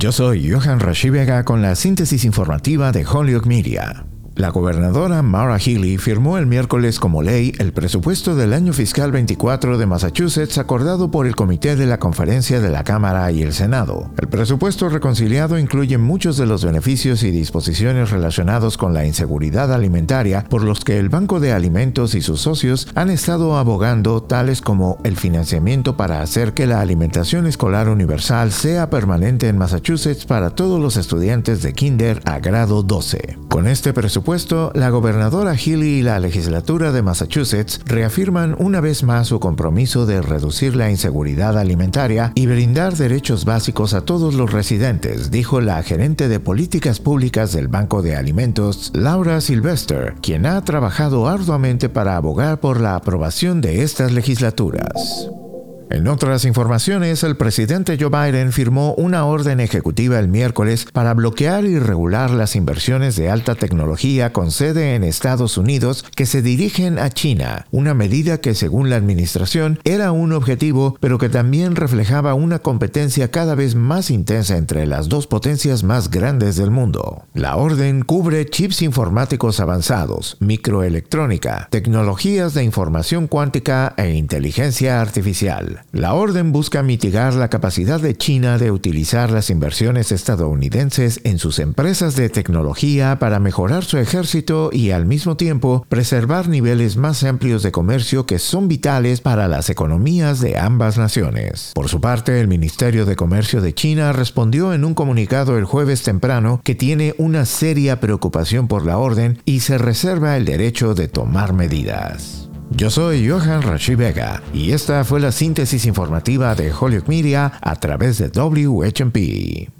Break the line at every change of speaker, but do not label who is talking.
Yo soy Johan Rashi Vega con la síntesis informativa de Holyoke Media. La gobernadora Mara Healy firmó el miércoles como ley el presupuesto del año fiscal 24 de Massachusetts acordado por el Comité de la Conferencia de la Cámara y el Senado. El presupuesto reconciliado incluye muchos de los beneficios y disposiciones relacionados con la inseguridad alimentaria por los que el Banco de Alimentos y sus socios han estado abogando, tales como el financiamiento para hacer que la alimentación escolar universal sea permanente en Massachusetts para todos los estudiantes de kinder a grado 12. Con este presupuesto la gobernadora Healy y la legislatura de Massachusetts reafirman una vez más su compromiso de reducir la inseguridad alimentaria y brindar derechos básicos a todos los residentes, dijo la gerente de políticas públicas del Banco de Alimentos, Laura Sylvester, quien ha trabajado arduamente para abogar por la aprobación de estas legislaturas. En otras informaciones, el presidente Joe Biden firmó una orden ejecutiva el miércoles para bloquear y regular las inversiones de alta tecnología con sede en Estados Unidos que se dirigen a China, una medida que según la administración era un objetivo, pero que también reflejaba una competencia cada vez más intensa entre las dos potencias más grandes del mundo. La orden cubre chips informáticos avanzados, microelectrónica, tecnologías de información cuántica e inteligencia artificial. La orden busca mitigar la capacidad de China de utilizar las inversiones estadounidenses en sus empresas de tecnología para mejorar su ejército y al mismo tiempo preservar niveles más amplios de comercio que son vitales para las economías de ambas naciones. Por su parte, el Ministerio de Comercio de China respondió en un comunicado el jueves temprano que tiene una seria preocupación por la orden y se reserva el derecho de tomar medidas. Yo soy Johan Rashi Vega y esta fue la síntesis informativa de Hollywood Media a través de WHMP.